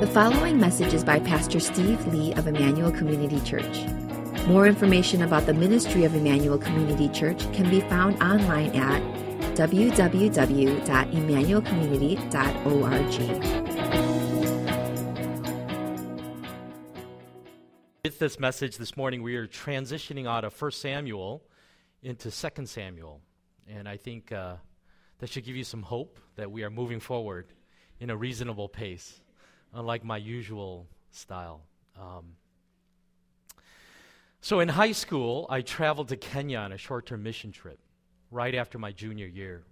The following message is by Pastor Steve Lee of Emmanuel Community Church. More information about the ministry of Emmanuel Community Church can be found online at www.emmanuelcommunity.org. With this message this morning, we are transitioning out of 1 Samuel into 2 Samuel. And I think uh, that should give you some hope that we are moving forward in a reasonable pace unlike my usual style. Um, so in high school, I traveled to Kenya on a short term mission trip right after my junior year.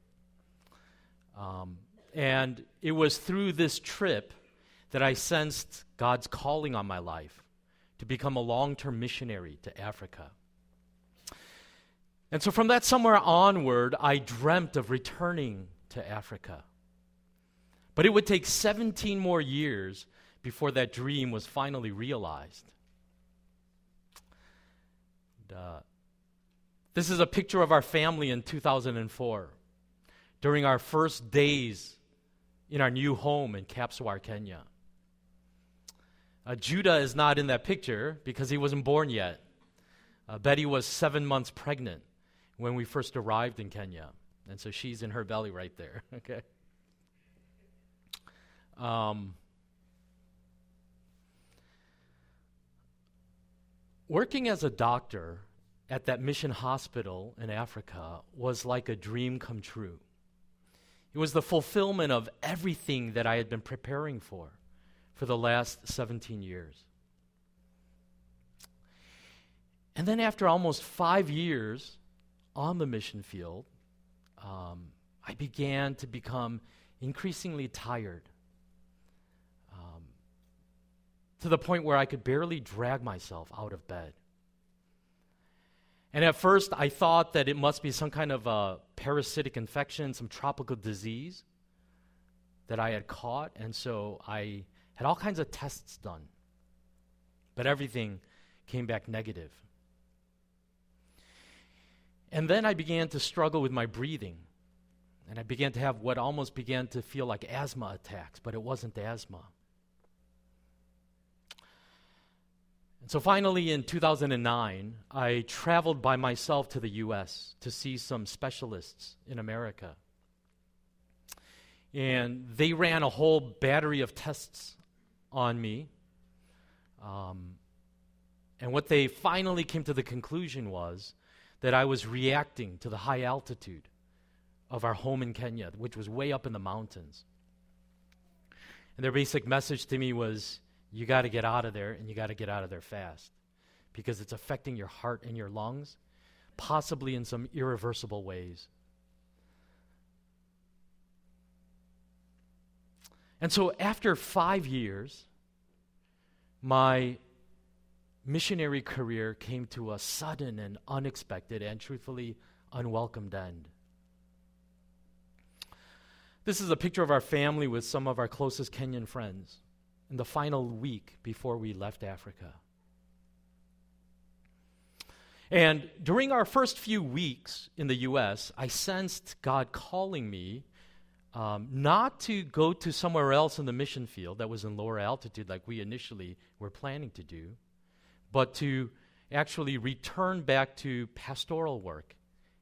Um, and it was through this trip that I sensed God's calling on my life to become a long term missionary to Africa. And so from that somewhere onward, I dreamt of returning to Africa. But it would take 17 more years before that dream was finally realized. And, uh, this is a picture of our family in 2004 during our first days in our new home in Kapsowar, Kenya. Uh, Judah is not in that picture because he wasn't born yet. Uh, Betty was seven months pregnant when we first arrived in Kenya. And so she's in her belly right there, okay? Um, working as a doctor at that mission hospital in Africa was like a dream come true. It was the fulfillment of everything that I had been preparing for for the last 17 years. And then, after almost five years on the mission field, um, I began to become increasingly tired to the point where I could barely drag myself out of bed. And at first, I thought that it must be some kind of a parasitic infection, some tropical disease that I had caught. And so I had all kinds of tests done. But everything came back negative. And then I began to struggle with my breathing. And I began to have what almost began to feel like asthma attacks, but it wasn't asthma. And so finally, in 2009, I traveled by myself to the U.S. to see some specialists in America. And they ran a whole battery of tests on me. Um, and what they finally came to the conclusion was that I was reacting to the high altitude of our home in Kenya, which was way up in the mountains. And their basic message to me was you got to get out of there and you got to get out of there fast because it's affecting your heart and your lungs, possibly in some irreversible ways. And so, after five years, my missionary career came to a sudden and unexpected and truthfully unwelcomed end. This is a picture of our family with some of our closest Kenyan friends in the final week before we left Africa. And during our first few weeks in the U.S., I sensed God calling me um, not to go to somewhere else in the mission field that was in lower altitude like we initially were planning to do, but to actually return back to pastoral work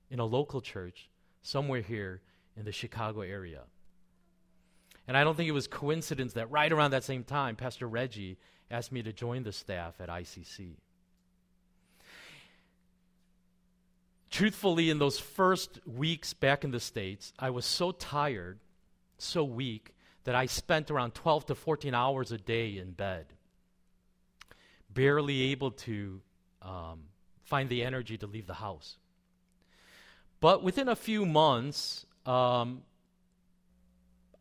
in a local church somewhere here in the Chicago area. And I don't think it was coincidence that right around that same time, Pastor Reggie asked me to join the staff at ICC. Truthfully, in those first weeks back in the States, I was so tired, so weak, that I spent around 12 to 14 hours a day in bed, barely able to um, find the energy to leave the house. But within a few months, um,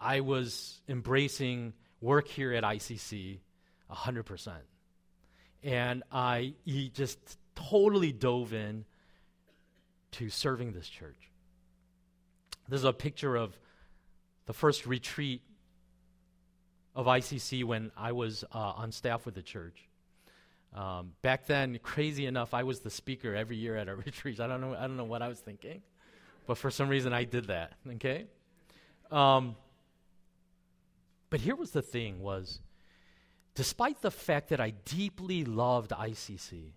I was embracing work here at ICC 100%. And I just totally dove in to serving this church. This is a picture of the first retreat of ICC when I was uh, on staff with the church. Um, back then, crazy enough, I was the speaker every year at our retreats. I don't know. I don't know what I was thinking, but for some reason, I did that. Okay. Um, but here was the thing was despite the fact that I deeply loved ICC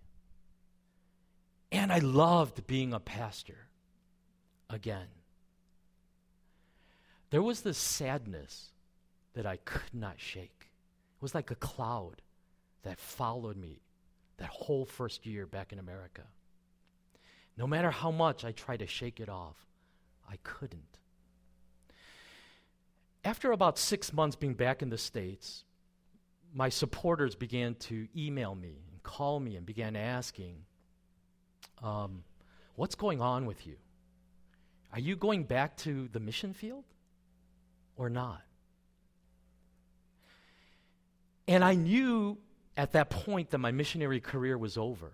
and I loved being a pastor again, there was this sadness that I could not shake. It was like a cloud that followed me that whole first year back in America. No matter how much I tried to shake it off, I couldn't. After about six months being back in the States, my supporters began to email me and call me and began asking, um, What's going on with you? Are you going back to the mission field or not? And I knew at that point that my missionary career was over.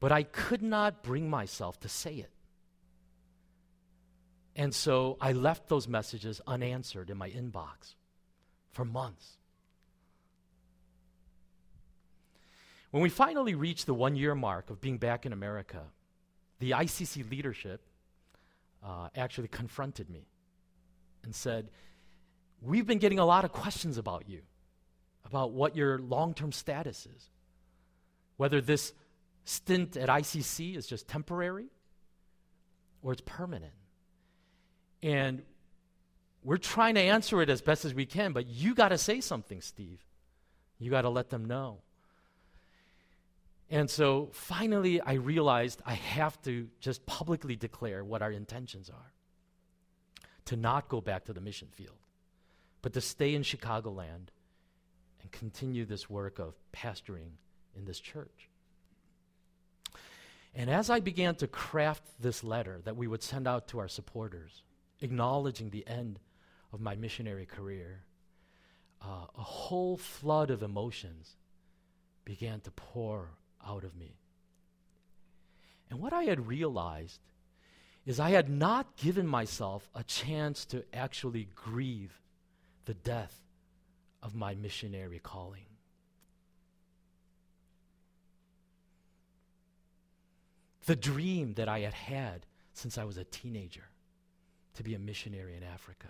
But I could not bring myself to say it. And so I left those messages unanswered in my inbox for months. When we finally reached the one year mark of being back in America, the ICC leadership uh, actually confronted me and said, We've been getting a lot of questions about you about what your long term status is. Whether this stint at ICC is just temporary or it's permanent. And we're trying to answer it as best as we can, but you got to say something, Steve. You got to let them know. And so finally, I realized I have to just publicly declare what our intentions are to not go back to the mission field, but to stay in Chicagoland and continue this work of pastoring in this church. And as I began to craft this letter that we would send out to our supporters, acknowledging the end of my missionary career, uh, a whole flood of emotions began to pour out of me. And what I had realized is I had not given myself a chance to actually grieve the death of my missionary calling. The dream that I had had since I was a teenager to be a missionary in Africa.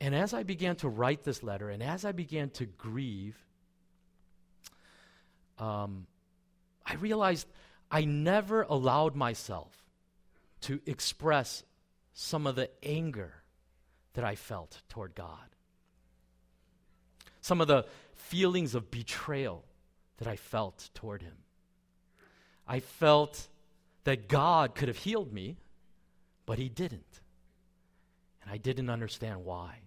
And as I began to write this letter, and as I began to grieve, um, I realized I never allowed myself to express some of the anger that I felt toward God. Some of the feelings of betrayal that I felt toward Him. I felt that God could have healed me, but He didn't. And I didn't understand why.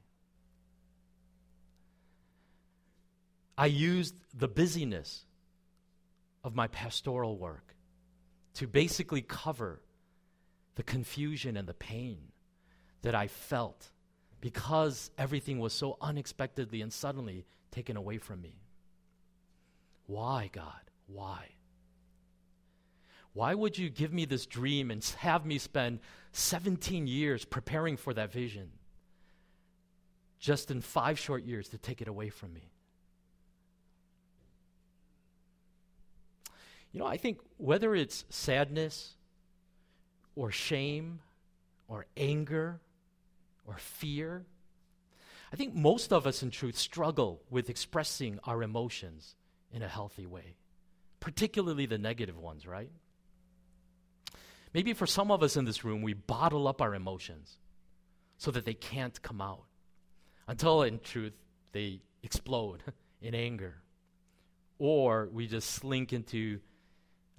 I used the busyness of my pastoral work to basically cover the confusion and the pain that I felt because everything was so unexpectedly and suddenly taken away from me. Why, God? Why? Why would you give me this dream and have me spend 17 years preparing for that vision just in five short years to take it away from me? You know, I think whether it's sadness or shame or anger or fear. I think most of us, in truth, struggle with expressing our emotions in a healthy way, particularly the negative ones, right? Maybe for some of us in this room, we bottle up our emotions so that they can't come out until, in truth, they explode in anger. Or we just slink into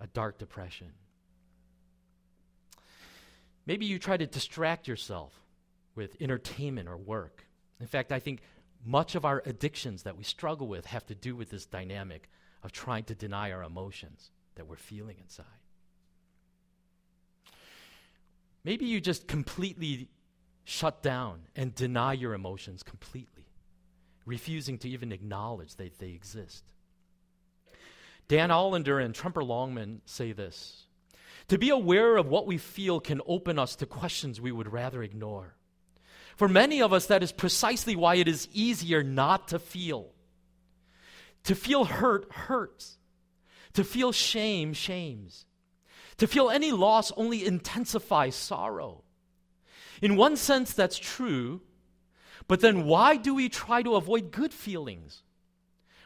a dark depression. Maybe you try to distract yourself with entertainment or work. In fact, I think much of our addictions that we struggle with have to do with this dynamic of trying to deny our emotions that we're feeling inside. Maybe you just completely shut down and deny your emotions completely, refusing to even acknowledge that they exist. Dan Allender and Tremper Longman say this To be aware of what we feel can open us to questions we would rather ignore. For many of us, that is precisely why it is easier not to feel. To feel hurt hurts. To feel shame shames. To feel any loss only intensifies sorrow. In one sense, that's true, But then why do we try to avoid good feelings?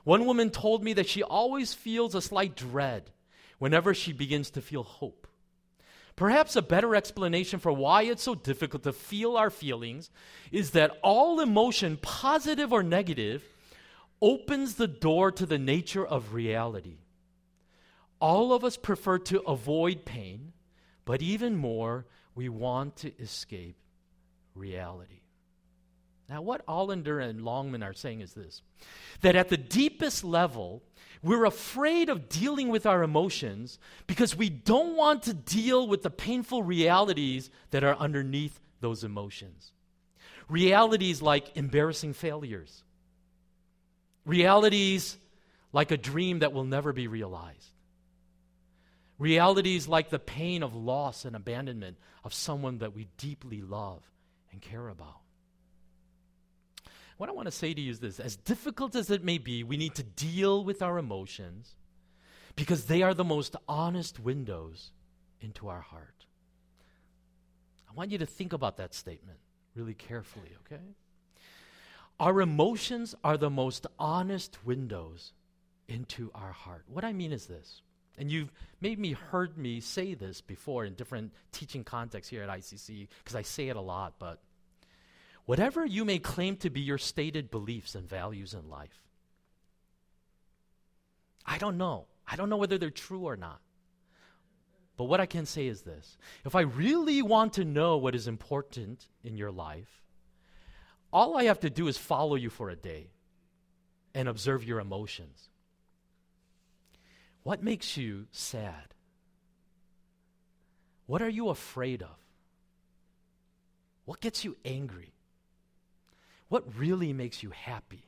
One woman told me that she always feels a slight dread whenever she begins to feel hope. Perhaps a better explanation for why it's so difficult to feel our feelings is that all emotion, positive or negative, opens the door to the nature of reality. All of us prefer to avoid pain, but even more, we want to escape reality. Now, what Allender and Longman are saying is this that at the deepest level, we're afraid of dealing with our emotions because we don't want to deal with the painful realities that are underneath those emotions. Realities like embarrassing failures, realities like a dream that will never be realized, realities like the pain of loss and abandonment of someone that we deeply love and care about. What I want to say to you is this as difficult as it may be, we need to deal with our emotions because they are the most honest windows into our heart. I want you to think about that statement really carefully, okay? Our emotions are the most honest windows into our heart. What I mean is this, and you've maybe heard me say this before in different teaching contexts here at ICC, because I say it a lot, but whatever you may claim to be your stated beliefs and values in life. I don't know. I don't know whether they're true or not. But what I can say is this if I really want to know what is important in your life, all I have to do is follow you for a day and observe your emotions. What makes you sad? What are you afraid of? What gets you angry? What really makes you happy?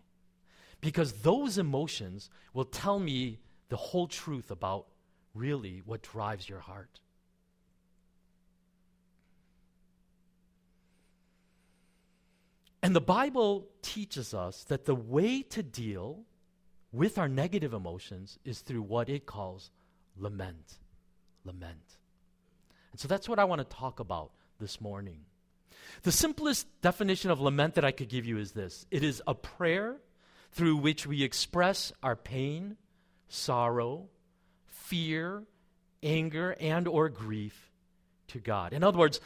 Because those emotions will tell me the whole truth about really what drives your heart. And the Bible teaches us that the way to deal with our negative emotions is through what it calls lament. Lament. And so that's what I want to talk about this morning. The simplest definition of lament that I could give you is this it is a prayer through which we express our pain, sorrow, fear, anger, and or grief to God. In other words,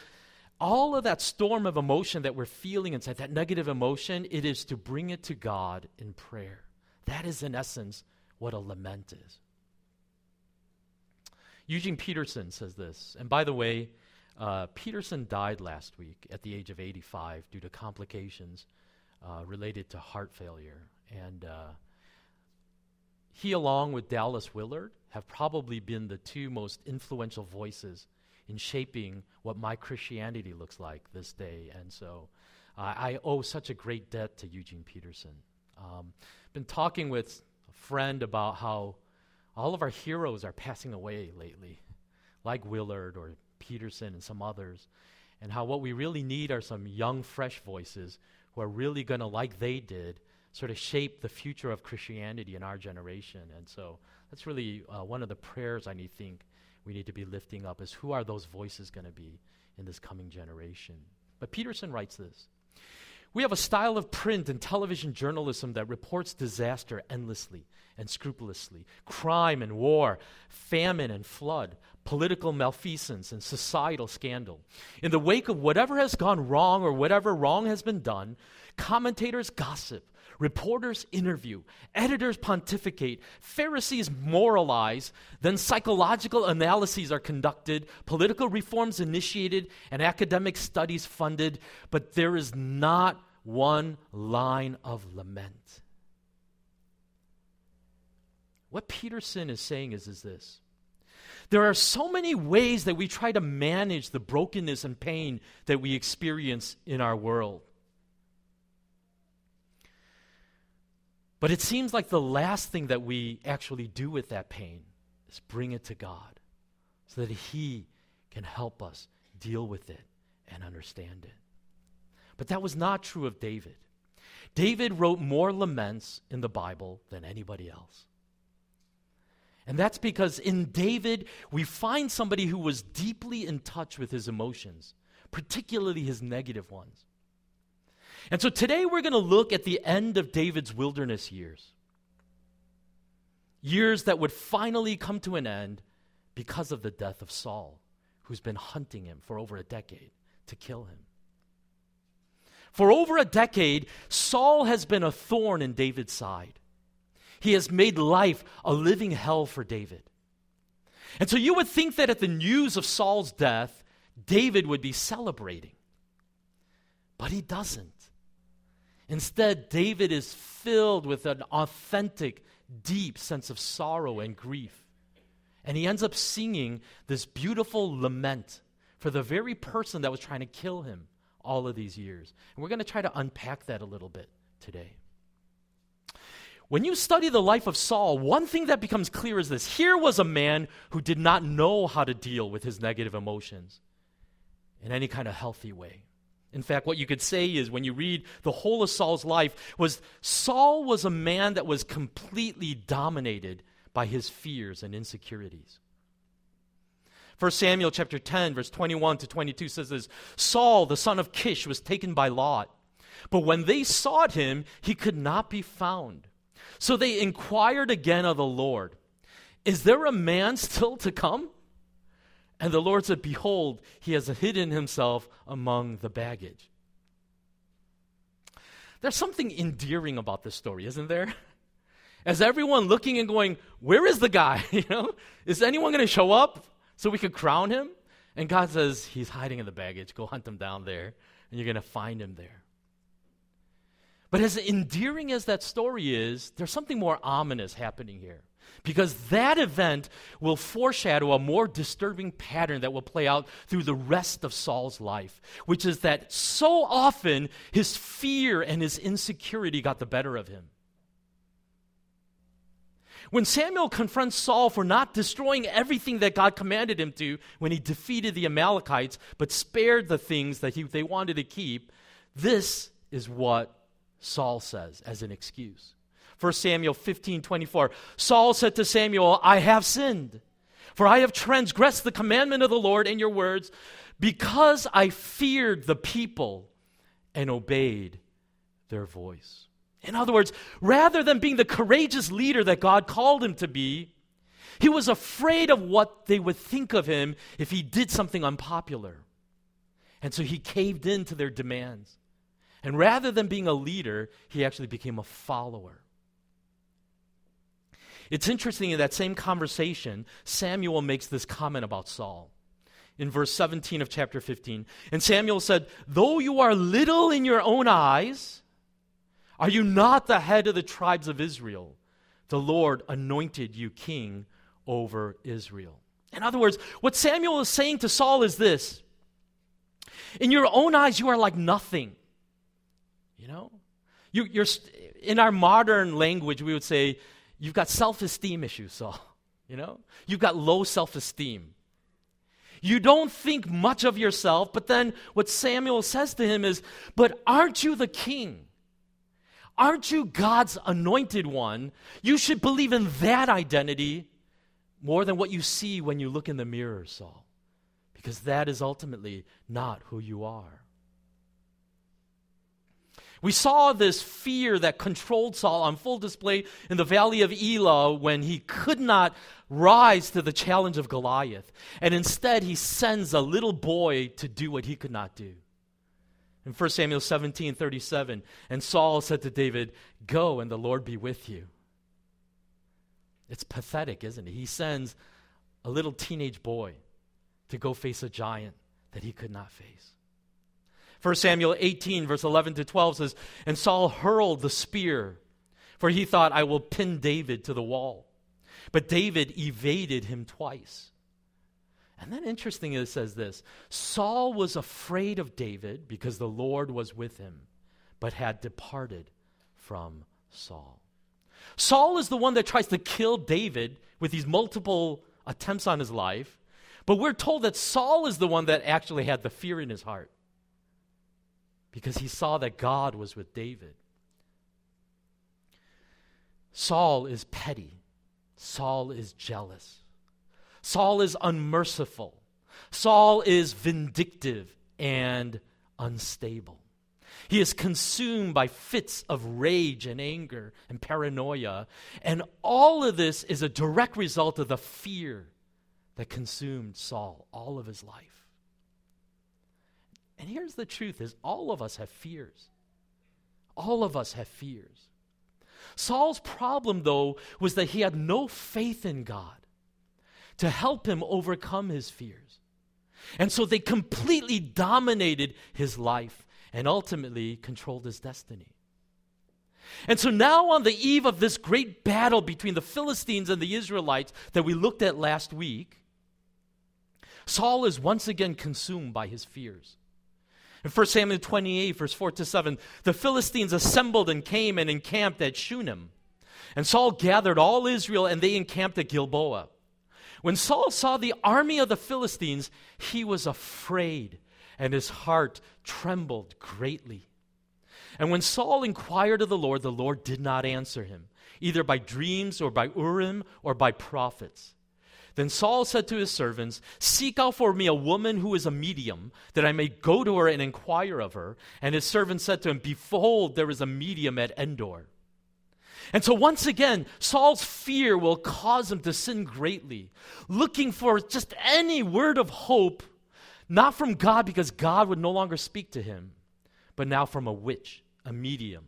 all of that storm of emotion that we're feeling inside, that negative emotion, it is to bring it to God in prayer. That is, in essence, what a lament is. Eugene Peterson says this, and by the way, uh, Peterson died last week at the age of 85 due to complications uh, related to heart failure. And uh, he, along with Dallas Willard, have probably been the two most influential voices in shaping what my Christianity looks like this day. And so I owe such a great debt to Eugene Peterson. Um, been talking with a friend about how all of our heroes are passing away lately, like Willard or Peterson and some others, and how what we really need are some young, fresh voices who are really going to, like they did, sort of shape the future of Christianity in our generation. And so that's really uh, one of the prayers I need, think we need to be lifting up is who are those voices going to be in this coming generation? But Peterson writes this. We have a style of print and television journalism that reports disaster endlessly and scrupulously crime and war, famine and flood, political malfeasance and societal scandal. In the wake of whatever has gone wrong or whatever wrong has been done, commentators gossip, reporters interview, editors pontificate, Pharisees moralize, then psychological analyses are conducted, political reforms initiated, and academic studies funded, but there is not one line of lament. What Peterson is saying is, is this there are so many ways that we try to manage the brokenness and pain that we experience in our world. But it seems like the last thing that we actually do with that pain is bring it to God so that He can help us deal with it and understand it. But that was not true of David. David wrote more laments in the Bible than anybody else. And that's because in David, we find somebody who was deeply in touch with his emotions, particularly his negative ones. And so today we're going to look at the end of David's wilderness years. Years that would finally come to an end because of the death of Saul, who's been hunting him for over a decade to kill him. For over a decade, Saul has been a thorn in David's side. He has made life a living hell for David. And so you would think that at the news of Saul's death, David would be celebrating. But he doesn't. Instead, David is filled with an authentic, deep sense of sorrow and grief. And he ends up singing this beautiful lament for the very person that was trying to kill him all of these years. And we're going to try to unpack that a little bit today. When you study the life of Saul, one thing that becomes clear is this here was a man who did not know how to deal with his negative emotions in any kind of healthy way. In fact, what you could say is when you read the whole of Saul's life was Saul was a man that was completely dominated by his fears and insecurities. 1 Samuel chapter 10 verse 21 to 22 says this, Saul the son of Kish was taken by Lot, but when they sought him, he could not be found. So they inquired again of the Lord, Is there a man still to come? And the Lord said, Behold, he has hidden himself among the baggage. There's something endearing about this story, isn't there? As everyone looking and going, Where is the guy? you know, is anyone going to show up so we could crown him? And God says, He's hiding in the baggage. Go hunt him down there, and you're going to find him there. But as endearing as that story is, there's something more ominous happening here. Because that event will foreshadow a more disturbing pattern that will play out through the rest of Saul's life, which is that so often his fear and his insecurity got the better of him. When Samuel confronts Saul for not destroying everything that God commanded him to when he defeated the Amalekites, but spared the things that he, they wanted to keep, this is what Saul says as an excuse. 1 Samuel 15 24. Saul said to Samuel, I have sinned, for I have transgressed the commandment of the Lord in your words, because I feared the people and obeyed their voice. In other words, rather than being the courageous leader that God called him to be, he was afraid of what they would think of him if he did something unpopular. And so he caved in to their demands. And rather than being a leader, he actually became a follower. It's interesting in that same conversation, Samuel makes this comment about Saul in verse 17 of chapter 15. And Samuel said, Though you are little in your own eyes, are you not the head of the tribes of Israel? The Lord anointed you king over Israel. In other words, what Samuel is saying to Saul is this In your own eyes, you are like nothing. You know? You, you're, in our modern language, we would say, You've got self esteem issues, Saul. You know? You've got low self esteem. You don't think much of yourself, but then what Samuel says to him is, But aren't you the king? Aren't you God's anointed one? You should believe in that identity more than what you see when you look in the mirror, Saul, because that is ultimately not who you are. We saw this fear that controlled Saul on full display in the valley of Elah when he could not rise to the challenge of Goliath. And instead, he sends a little boy to do what he could not do. In 1 Samuel 17 37, and Saul said to David, Go and the Lord be with you. It's pathetic, isn't it? He sends a little teenage boy to go face a giant that he could not face. 1 Samuel 18, verse 11 to 12 says, And Saul hurled the spear, for he thought, I will pin David to the wall. But David evaded him twice. And then interesting it says this Saul was afraid of David because the Lord was with him, but had departed from Saul. Saul is the one that tries to kill David with these multiple attempts on his life, but we're told that Saul is the one that actually had the fear in his heart because he saw that God was with David. Saul is petty. Saul is jealous. Saul is unmerciful. Saul is vindictive and unstable. He is consumed by fits of rage and anger and paranoia. And all of this is a direct result of the fear that consumed Saul all of his life. And here's the truth is all of us have fears. All of us have fears. Saul's problem though was that he had no faith in God to help him overcome his fears. And so they completely dominated his life and ultimately controlled his destiny. And so now, on the eve of this great battle between the Philistines and the Israelites that we looked at last week, Saul is once again consumed by his fears. In 1 Samuel 28, verse 4 to 7, the Philistines assembled and came and encamped at Shunem. And Saul gathered all Israel, and they encamped at Gilboa. When Saul saw the army of the Philistines, he was afraid, and his heart trembled greatly. And when Saul inquired of the Lord, the Lord did not answer him, either by dreams or by Urim or by prophets. Then Saul said to his servants, Seek out for me a woman who is a medium, that I may go to her and inquire of her. And his servant said to him, Behold, there is a medium at Endor. And so, once again, Saul's fear will cause him to sin greatly, looking for just any word of hope, not from God, because God would no longer speak to him, but now from a witch, a medium.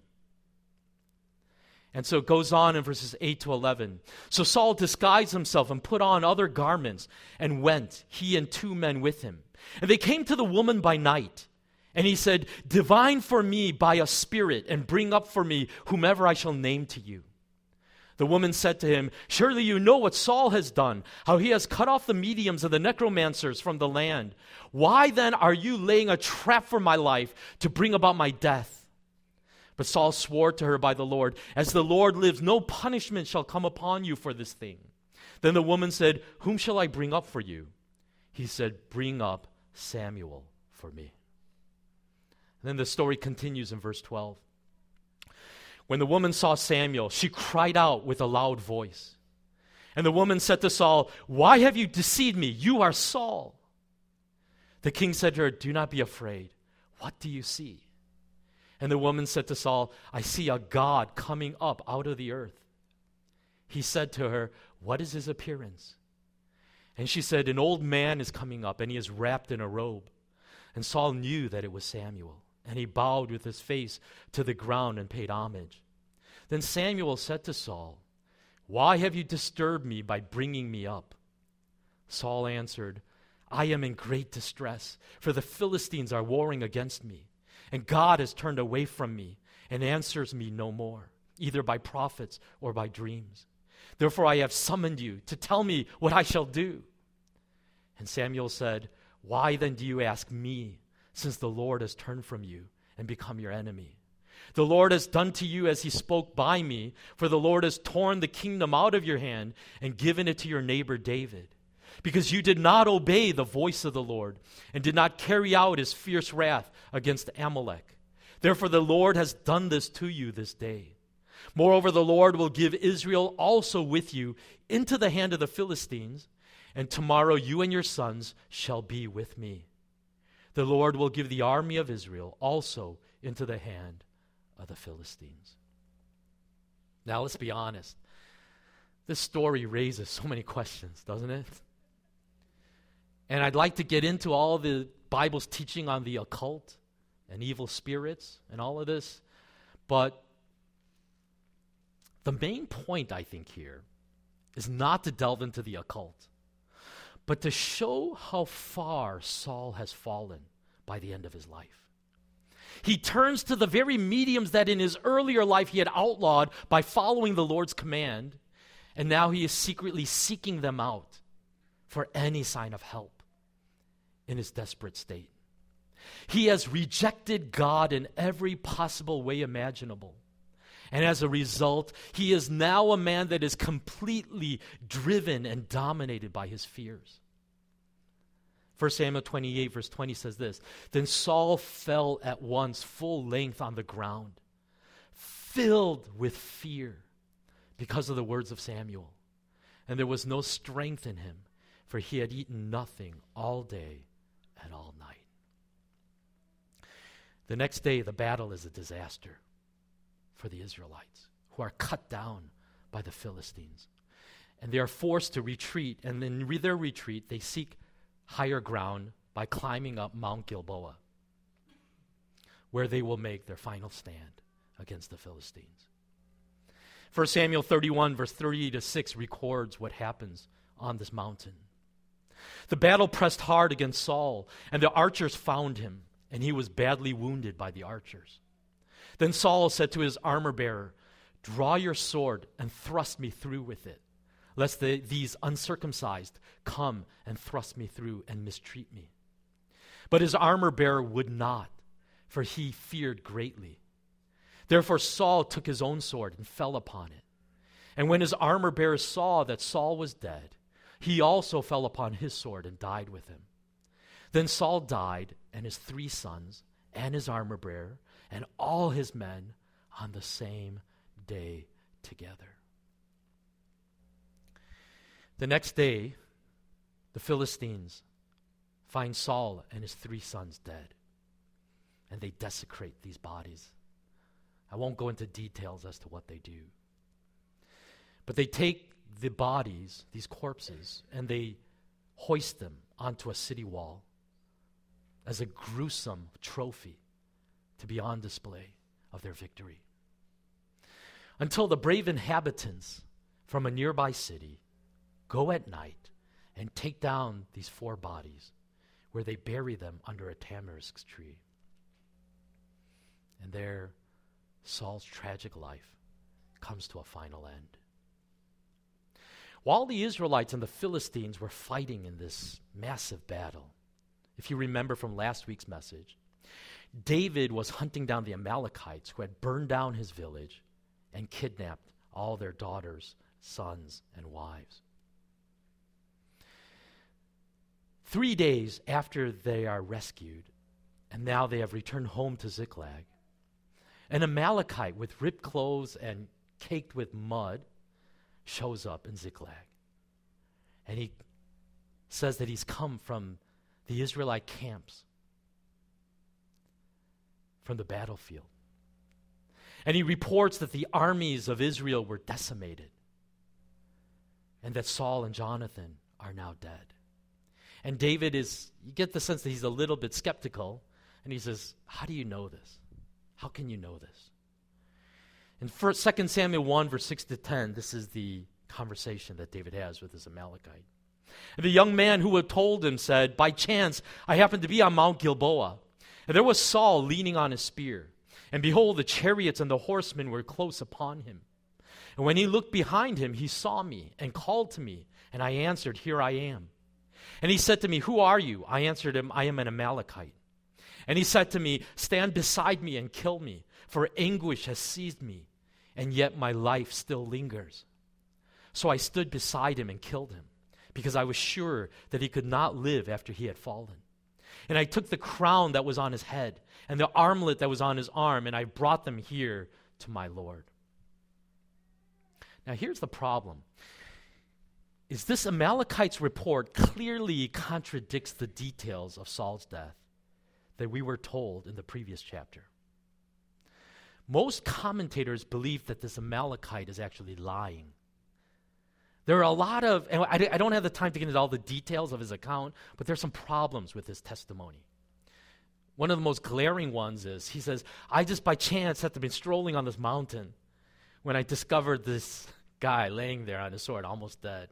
And so it goes on in verses 8 to 11. So Saul disguised himself and put on other garments and went, he and two men with him. And they came to the woman by night. And he said, Divine for me by a spirit, and bring up for me whomever I shall name to you. The woman said to him, Surely you know what Saul has done, how he has cut off the mediums and the necromancers from the land. Why then are you laying a trap for my life to bring about my death? But Saul swore to her by the Lord, As the Lord lives, no punishment shall come upon you for this thing. Then the woman said, Whom shall I bring up for you? He said, Bring up Samuel for me. And then the story continues in verse 12. When the woman saw Samuel, she cried out with a loud voice. And the woman said to Saul, Why have you deceived me? You are Saul. The king said to her, Do not be afraid. What do you see? And the woman said to Saul, I see a God coming up out of the earth. He said to her, What is his appearance? And she said, An old man is coming up, and he is wrapped in a robe. And Saul knew that it was Samuel, and he bowed with his face to the ground and paid homage. Then Samuel said to Saul, Why have you disturbed me by bringing me up? Saul answered, I am in great distress, for the Philistines are warring against me. And God has turned away from me and answers me no more, either by prophets or by dreams. Therefore, I have summoned you to tell me what I shall do. And Samuel said, Why then do you ask me, since the Lord has turned from you and become your enemy? The Lord has done to you as he spoke by me, for the Lord has torn the kingdom out of your hand and given it to your neighbor David because you did not obey the voice of the Lord and did not carry out his fierce wrath against Amalek. Therefore, the Lord has done this to you this day. Moreover, the Lord will give Israel also with you into the hand of the Philistines, and tomorrow you and your sons shall be with me. The Lord will give the army of Israel also into the hand of the Philistines. Now, let's be honest. This story raises so many questions, doesn't it? And I'd like to get into all the Bible's teaching on the occult and evil spirits and all of this. But the main point, I think, here is not to delve into the occult, but to show how far Saul has fallen by the end of his life. He turns to the very mediums that in his earlier life he had outlawed by following the Lord's command, and now he is secretly seeking them out for any sign of help in his desperate state. He has rejected God in every possible way imaginable. And as a result, he is now a man that is completely driven and dominated by his fears. 1 Samuel 28, verse 20 says this Then Saul fell at once full length on the ground, filled with fear because of the words of Samuel. And there was no strength in him, for he had eaten nothing all day and all night. The next day, the battle is a disaster for the Israelites, who are cut down by the Philistines. And they are forced to retreat, and in their retreat, they seek higher ground by climbing up Mount Gilboa, where they will make their final stand against the Philistines. 1 Samuel 31, verse 30 to 6, records what happens on this mountain. The battle pressed hard against Saul, and the archers found him and he was badly wounded by the archers. Then Saul said to his armor bearer, Draw your sword and thrust me through with it, lest the, these uncircumcised come and thrust me through and mistreat me. But his armor bearer would not, for he feared greatly. Therefore Saul took his own sword and fell upon it. And when his armor bearer saw that Saul was dead, he also fell upon his sword and died with him. Then Saul died, and his three sons, and his armor bearer, and all his men on the same day together. The next day, the Philistines find Saul and his three sons dead, and they desecrate these bodies. I won't go into details as to what they do. But they take the bodies, these corpses, and they hoist them onto a city wall as a gruesome trophy to be on display of their victory. Until the brave inhabitants from a nearby city go at night and take down these four bodies, where they bury them under a tamarisk tree. And there, Saul's tragic life comes to a final end. While the Israelites and the Philistines were fighting in this massive battle, if you remember from last week's message, David was hunting down the Amalekites who had burned down his village and kidnapped all their daughters, sons, and wives. Three days after they are rescued, and now they have returned home to Ziklag, an Amalekite with ripped clothes and caked with mud shows up in Ziklag. And he says that he's come from the Israelite camps from the battlefield. And he reports that the armies of Israel were decimated and that Saul and Jonathan are now dead. And David is, you get the sense that he's a little bit skeptical, and he says, How do you know this? How can you know this? In 2 Samuel 1, verse 6 to 10, this is the conversation that David has with his Amalekite. And the young man who had told him said, By chance, I happened to be on Mount Gilboa. And there was Saul leaning on his spear. And behold, the chariots and the horsemen were close upon him. And when he looked behind him, he saw me and called to me. And I answered, Here I am. And he said to me, Who are you? I answered him, I am an Amalekite. And he said to me, Stand beside me and kill me, for anguish has seized me, and yet my life still lingers. So I stood beside him and killed him because I was sure that he could not live after he had fallen. And I took the crown that was on his head and the armlet that was on his arm, and I brought them here to my Lord. Now, here's the problem is this Amalekite's report clearly contradicts the details of Saul's death that we were told in the previous chapter. Most commentators believe that this Amalekite is actually lying there are a lot of, and I, don't have the time to get into all the details of his account, but there's some problems with his testimony. One of the most glaring ones is he says, I just by chance had to be strolling on this mountain when I discovered this guy laying there on his sword, almost dead.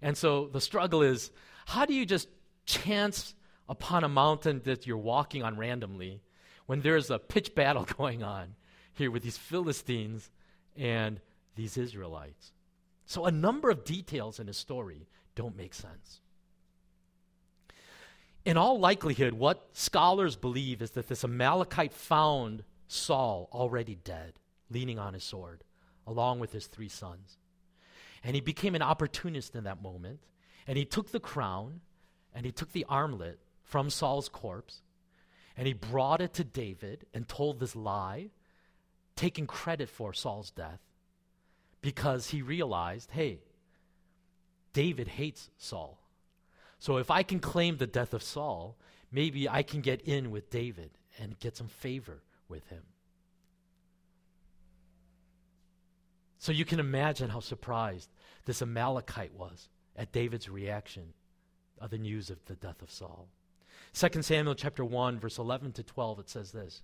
And so the struggle is how do you just chance upon a mountain that you're walking on randomly when there's a pitch battle going on here with these Philistines and these Israelites? So, a number of details in his story don't make sense. In all likelihood, what scholars believe is that this Amalekite found Saul already dead, leaning on his sword, along with his three sons. And he became an opportunist in that moment, and he took the crown and he took the armlet from Saul's corpse, and he brought it to David and told this lie, taking credit for Saul's death because he realized hey, David hates Saul. So if I can claim the death of Saul, maybe I can get in with David and get some favor with him. So you can imagine how surprised this Amalekite was at David's reaction of the news of the death of Saul. 2 Samuel chapter 1 verse 11 to 12 it says this.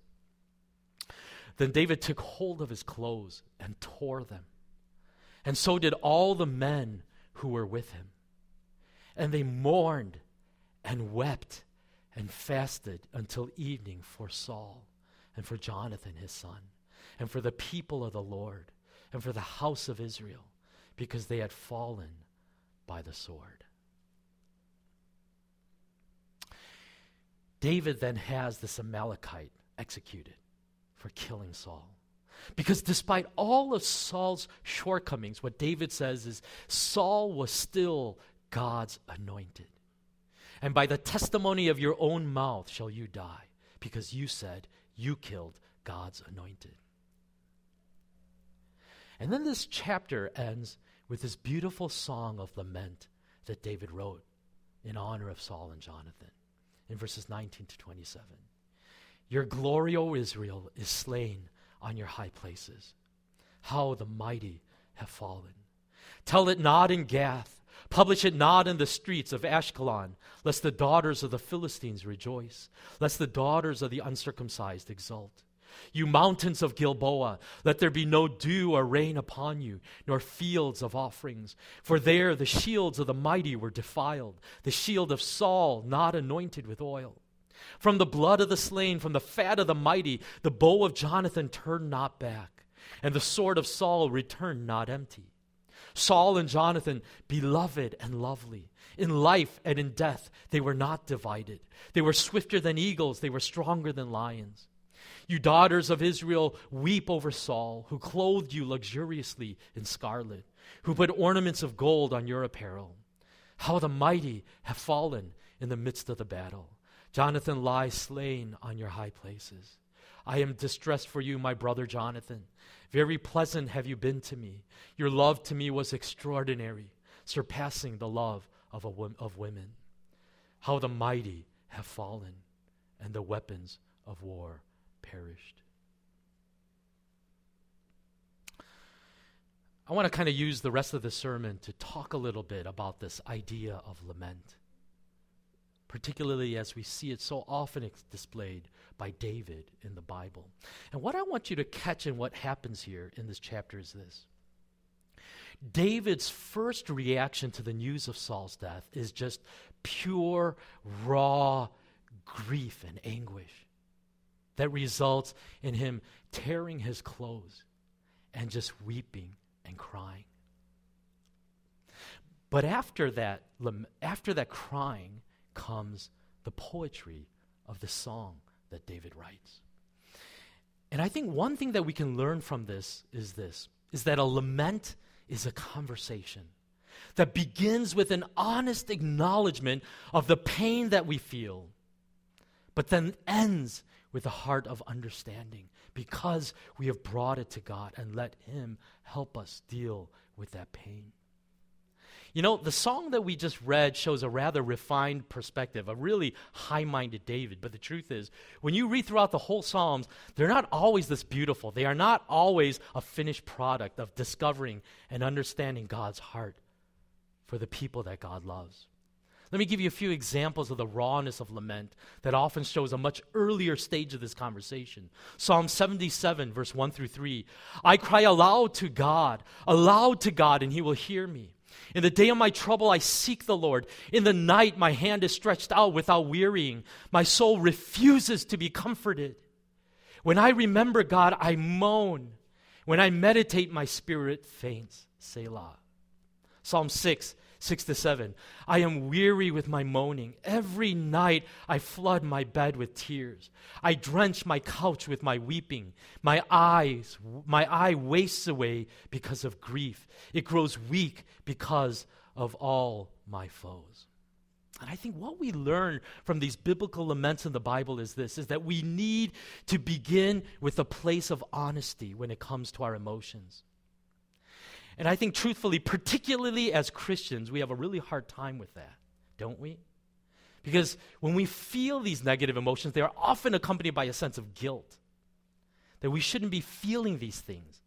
Then David took hold of his clothes and tore them. And so did all the men who were with him. And they mourned and wept and fasted until evening for Saul and for Jonathan his son and for the people of the Lord and for the house of Israel, because they had fallen by the sword. David then has this Amalekite executed for killing Saul. Because despite all of Saul's shortcomings, what David says is Saul was still God's anointed. And by the testimony of your own mouth shall you die, because you said you killed God's anointed. And then this chapter ends with this beautiful song of lament that David wrote in honor of Saul and Jonathan in verses 19 to 27. Your glory, O Israel, is slain on your high places. How the mighty have fallen. Tell it not in Gath, publish it not in the streets of Ashkelon, lest the daughters of the Philistines rejoice, lest the daughters of the uncircumcised exult. You mountains of Gilboa, let there be no dew or rain upon you, nor fields of offerings. For there the shields of the mighty were defiled, the shield of Saul not anointed with oil. From the blood of the slain, from the fat of the mighty, the bow of Jonathan turned not back, and the sword of Saul returned not empty. Saul and Jonathan, beloved and lovely. In life and in death, they were not divided. They were swifter than eagles, they were stronger than lions. You daughters of Israel, weep over Saul, who clothed you luxuriously in scarlet, who put ornaments of gold on your apparel. How the mighty have fallen in the midst of the battle. Jonathan lies slain on your high places. I am distressed for you, my brother Jonathan. Very pleasant have you been to me. Your love to me was extraordinary, surpassing the love of, a, of women. How the mighty have fallen, and the weapons of war perished. I want to kind of use the rest of the sermon to talk a little bit about this idea of lament, particularly as we see it so often displayed by David in the Bible. And what I want you to catch in what happens here in this chapter is this. David's first reaction to the news of Saul's death is just pure, raw grief and anguish that results in him tearing his clothes and just weeping and crying. But after that, after that crying comes the poetry of the song that David writes. And I think one thing that we can learn from this is this is that a lament is a conversation that begins with an honest acknowledgement of the pain that we feel, but then ends with a heart of understanding because we have brought it to God and let Him help us deal with that pain. You know, the song that we just read shows a rather refined perspective, a really high minded David. But the truth is, when you read throughout the whole Psalms, they're not always this beautiful. They are not always a finished product of discovering and understanding God's heart for the people that God loves. Let me give you a few examples of the rawness of lament that often shows a much earlier stage of this conversation. Psalm 77, verse 1 through 3. I cry aloud to God, aloud to God, and he will hear me. In the day of my trouble, I seek the Lord. In the night, my hand is stretched out without wearying. My soul refuses to be comforted. When I remember God, I moan. When I meditate, my spirit faints. Selah. Psalm 6, 6 to 7. I am weary with my moaning. Every night I flood my bed with tears. I drench my couch with my weeping. My eyes, my eye wastes away because of grief. It grows weak because of all my foes. And I think what we learn from these biblical laments in the Bible is this is that we need to begin with a place of honesty when it comes to our emotions. And I think, truthfully, particularly as Christians, we have a really hard time with that, don't we? Because when we feel these negative emotions, they are often accompanied by a sense of guilt. That we shouldn't be feeling these things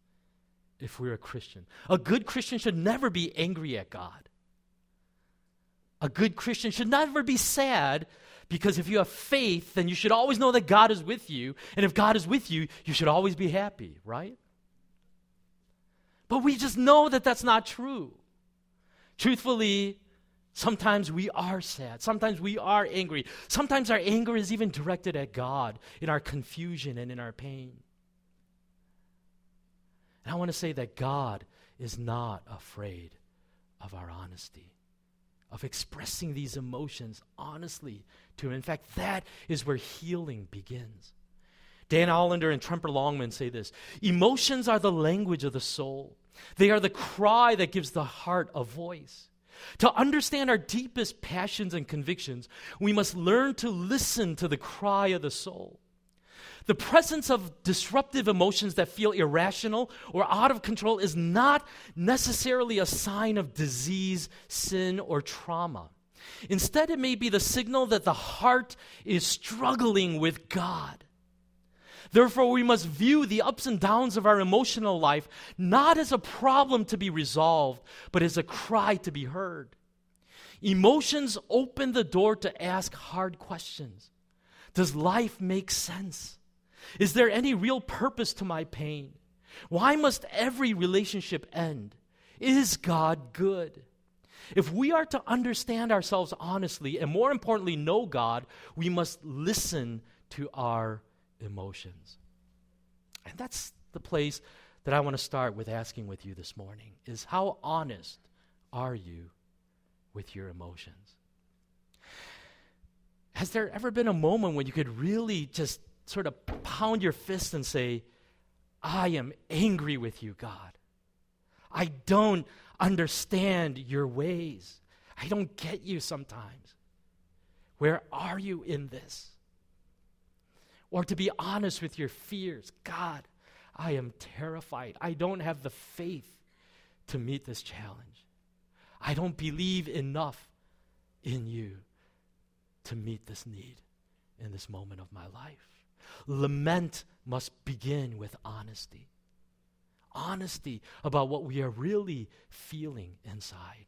if we're a Christian. A good Christian should never be angry at God. A good Christian should never be sad because if you have faith, then you should always know that God is with you. And if God is with you, you should always be happy, right? But we just know that that's not true. Truthfully, sometimes we are sad. Sometimes we are angry. Sometimes our anger is even directed at God in our confusion and in our pain. And I want to say that God is not afraid of our honesty, of expressing these emotions honestly to Him. In fact, that is where healing begins. Dan Allender and Tremper Longman say this Emotions are the language of the soul, they are the cry that gives the heart a voice. To understand our deepest passions and convictions, we must learn to listen to the cry of the soul. The presence of disruptive emotions that feel irrational or out of control is not necessarily a sign of disease, sin, or trauma. Instead, it may be the signal that the heart is struggling with God. Therefore, we must view the ups and downs of our emotional life not as a problem to be resolved, but as a cry to be heard. Emotions open the door to ask hard questions. Does life make sense? Is there any real purpose to my pain? Why must every relationship end? Is God good? If we are to understand ourselves honestly, and more importantly, know God, we must listen to our emotions. And that's the place that I want to start with asking with you this morning is how honest are you with your emotions? Has there ever been a moment when you could really just sort of pound your fist and say, I am angry with you, God. I don't understand your ways. I don't get you sometimes. Where are you in this? Or to be honest with your fears, God, I am terrified. I don't have the faith to meet this challenge. I don't believe enough in you to meet this need in this moment of my life. Lament must begin with honesty. Honesty about what we are really feeling inside.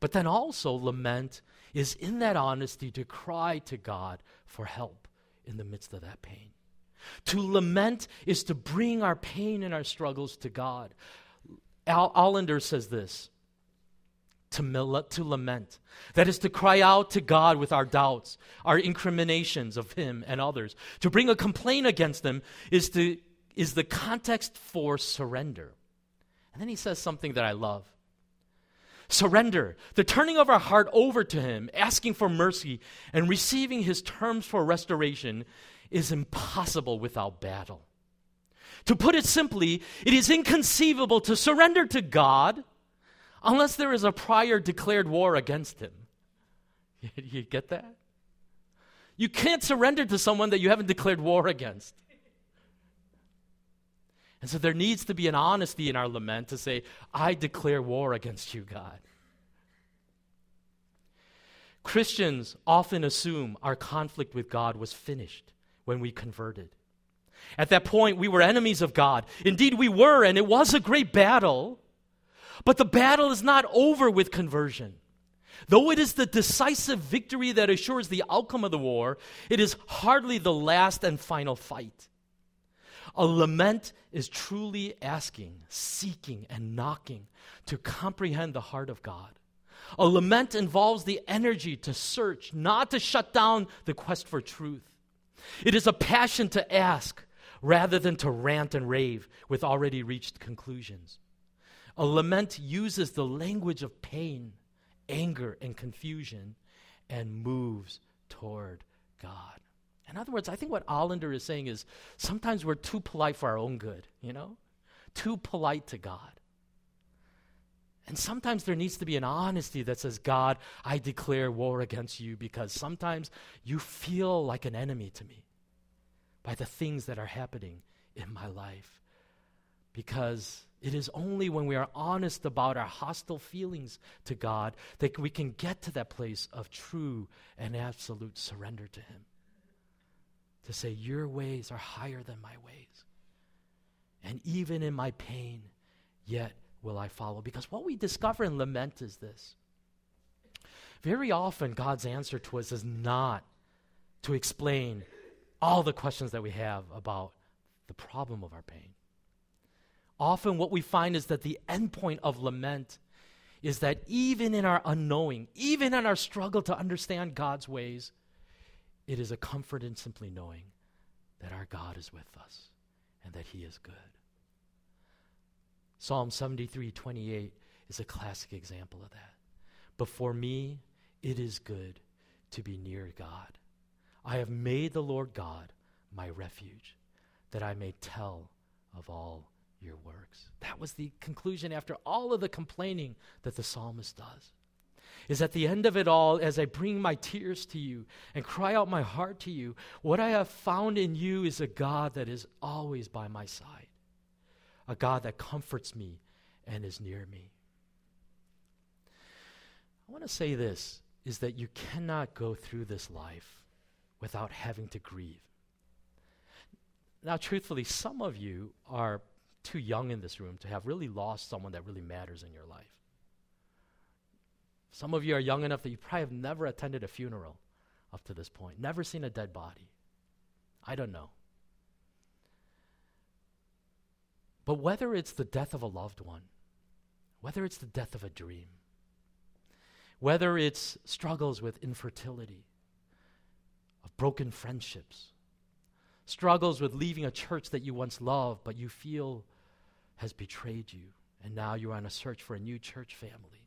But then also, lament is in that honesty to cry to God for help in the midst of that pain. To lament is to bring our pain and our struggles to God. Al- Allender says this to, to lament. That is to cry out to God with our doubts, our incriminations of Him and others. To bring a complaint against them is, to, is the context for surrender. And then he says something that I love. Surrender, the turning of our heart over to Him, asking for mercy, and receiving His terms for restoration is impossible without battle. To put it simply, it is inconceivable to surrender to God unless there is a prior declared war against him. you get that? You can't surrender to someone that you haven't declared war against. And so there needs to be an honesty in our lament to say, I declare war against you, God. Christians often assume our conflict with God was finished when we converted. At that point, we were enemies of God. Indeed, we were, and it was a great battle. But the battle is not over with conversion. Though it is the decisive victory that assures the outcome of the war, it is hardly the last and final fight. A lament is truly asking, seeking, and knocking to comprehend the heart of God. A lament involves the energy to search, not to shut down the quest for truth. It is a passion to ask rather than to rant and rave with already reached conclusions. A lament uses the language of pain, anger, and confusion and moves toward God. In other words, I think what Allender is saying is sometimes we're too polite for our own good, you know? Too polite to God. And sometimes there needs to be an honesty that says, God, I declare war against you because sometimes you feel like an enemy to me by the things that are happening in my life. because it is only when we are honest about our hostile feelings to God that we can get to that place of true and absolute surrender to Him. To say, Your ways are higher than my ways. And even in my pain, yet will I follow. Because what we discover in lament is this. Very often, God's answer to us is not to explain all the questions that we have about the problem of our pain. Often, what we find is that the endpoint of lament is that even in our unknowing, even in our struggle to understand God's ways, it is a comfort in simply knowing that our God is with us and that He is good. Psalm 73 28 is a classic example of that. But for me, it is good to be near God. I have made the Lord God my refuge, that I may tell of all your works. That was the conclusion after all of the complaining that the psalmist does. Is at the end of it all, as I bring my tears to you and cry out my heart to you, what I have found in you is a God that is always by my side, a God that comforts me and is near me. I want to say this is that you cannot go through this life without having to grieve. Now, truthfully, some of you are too young in this room to have really lost someone that really matters in your life. Some of you are young enough that you probably have never attended a funeral up to this point, never seen a dead body. I don't know. But whether it's the death of a loved one, whether it's the death of a dream, whether it's struggles with infertility, of broken friendships, struggles with leaving a church that you once loved but you feel has betrayed you, and now you're on a search for a new church family.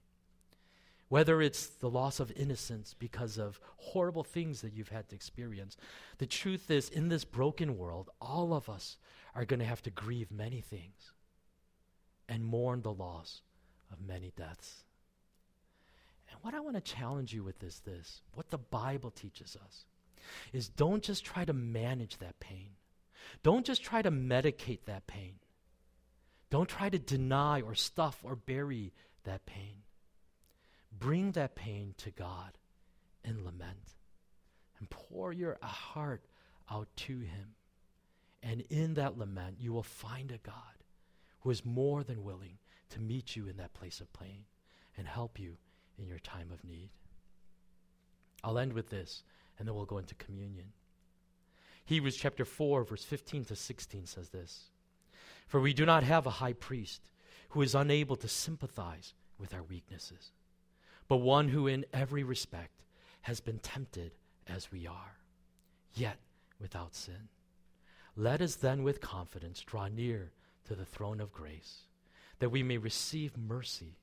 Whether it's the loss of innocence because of horrible things that you've had to experience, the truth is, in this broken world, all of us are going to have to grieve many things and mourn the loss of many deaths. And what I want to challenge you with is this what the Bible teaches us is don't just try to manage that pain. Don't just try to medicate that pain. Don't try to deny or stuff or bury that pain. Bring that pain to God and lament and pour your heart out to Him. And in that lament, you will find a God who is more than willing to meet you in that place of pain and help you in your time of need. I'll end with this, and then we'll go into communion. Hebrews chapter 4, verse 15 to 16 says this For we do not have a high priest who is unable to sympathize with our weaknesses, but one who in every respect has been tempted as we are, yet without sin. Let us then with confidence draw near to the throne of grace, that we may receive mercy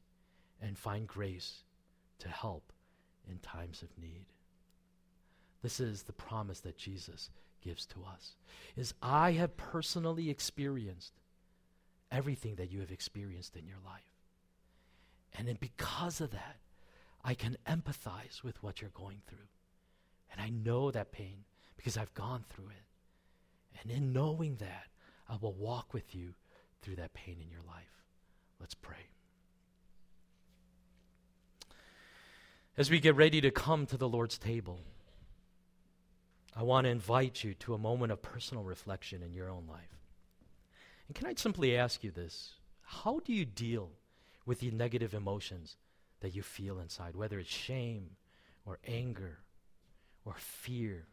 and find grace to help in times of need. This is the promise that Jesus gives to us. Is I have personally experienced everything that you have experienced in your life. And then because of that, I can empathize with what you're going through. And I know that pain because I've gone through it. And in knowing that, I will walk with you through that pain in your life. Let's pray. As we get ready to come to the Lord's table, I want to invite you to a moment of personal reflection in your own life. And can I simply ask you this? How do you deal with the negative emotions that you feel inside, whether it's shame or anger or fear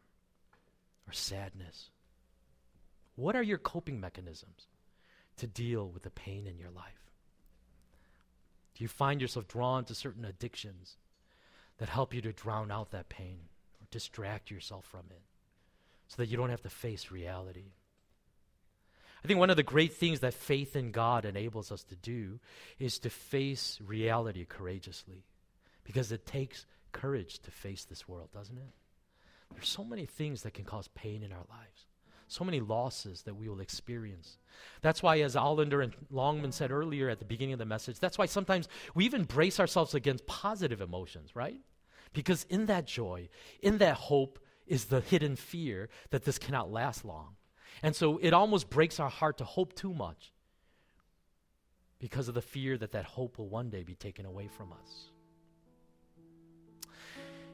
or sadness? What are your coping mechanisms to deal with the pain in your life? Do you find yourself drawn to certain addictions that help you to drown out that pain or distract yourself from it so that you don't have to face reality. I think one of the great things that faith in God enables us to do is to face reality courageously because it takes courage to face this world, doesn't it? There's so many things that can cause pain in our lives. So many losses that we will experience. That's why, as Allender and Longman said earlier at the beginning of the message, that's why sometimes we even brace ourselves against positive emotions, right? Because in that joy, in that hope, is the hidden fear that this cannot last long. And so it almost breaks our heart to hope too much because of the fear that that hope will one day be taken away from us.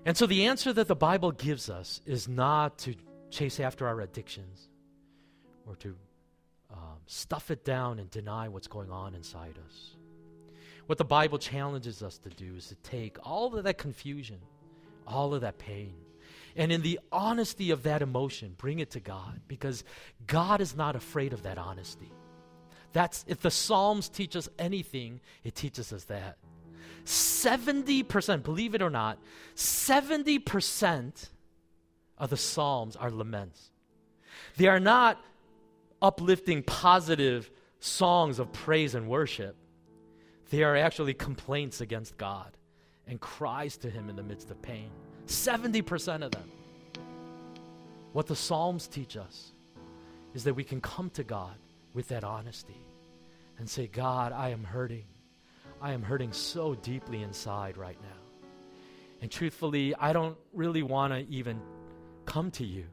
And so the answer that the Bible gives us is not to chase after our addictions or to um, stuff it down and deny what's going on inside us. What the Bible challenges us to do is to take all of that confusion, all of that pain, and in the honesty of that emotion, bring it to God because God is not afraid of that honesty. That's if the Psalms teach us anything, it teaches us that. 70%, believe it or not, 70% of the Psalms are laments. They are not uplifting, positive songs of praise and worship. They are actually complaints against God and cries to Him in the midst of pain. 70% of them. What the Psalms teach us is that we can come to God with that honesty and say, God, I am hurting. I am hurting so deeply inside right now. And truthfully, I don't really want to even come to you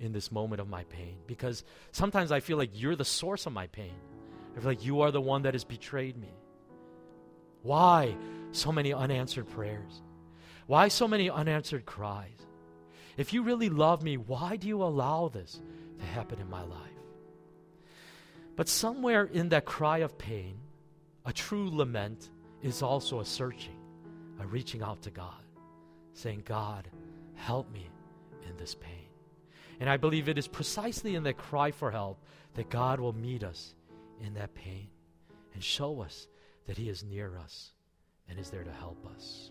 in this moment of my pain because sometimes I feel like you're the source of my pain. I feel like you are the one that has betrayed me. Why so many unanswered prayers? Why so many unanswered cries? If you really love me, why do you allow this to happen in my life? But somewhere in that cry of pain, a true lament is also a searching, a reaching out to God, saying, God, help me in this pain. And I believe it is precisely in that cry for help that God will meet us in that pain and show us that He is near us and is there to help us.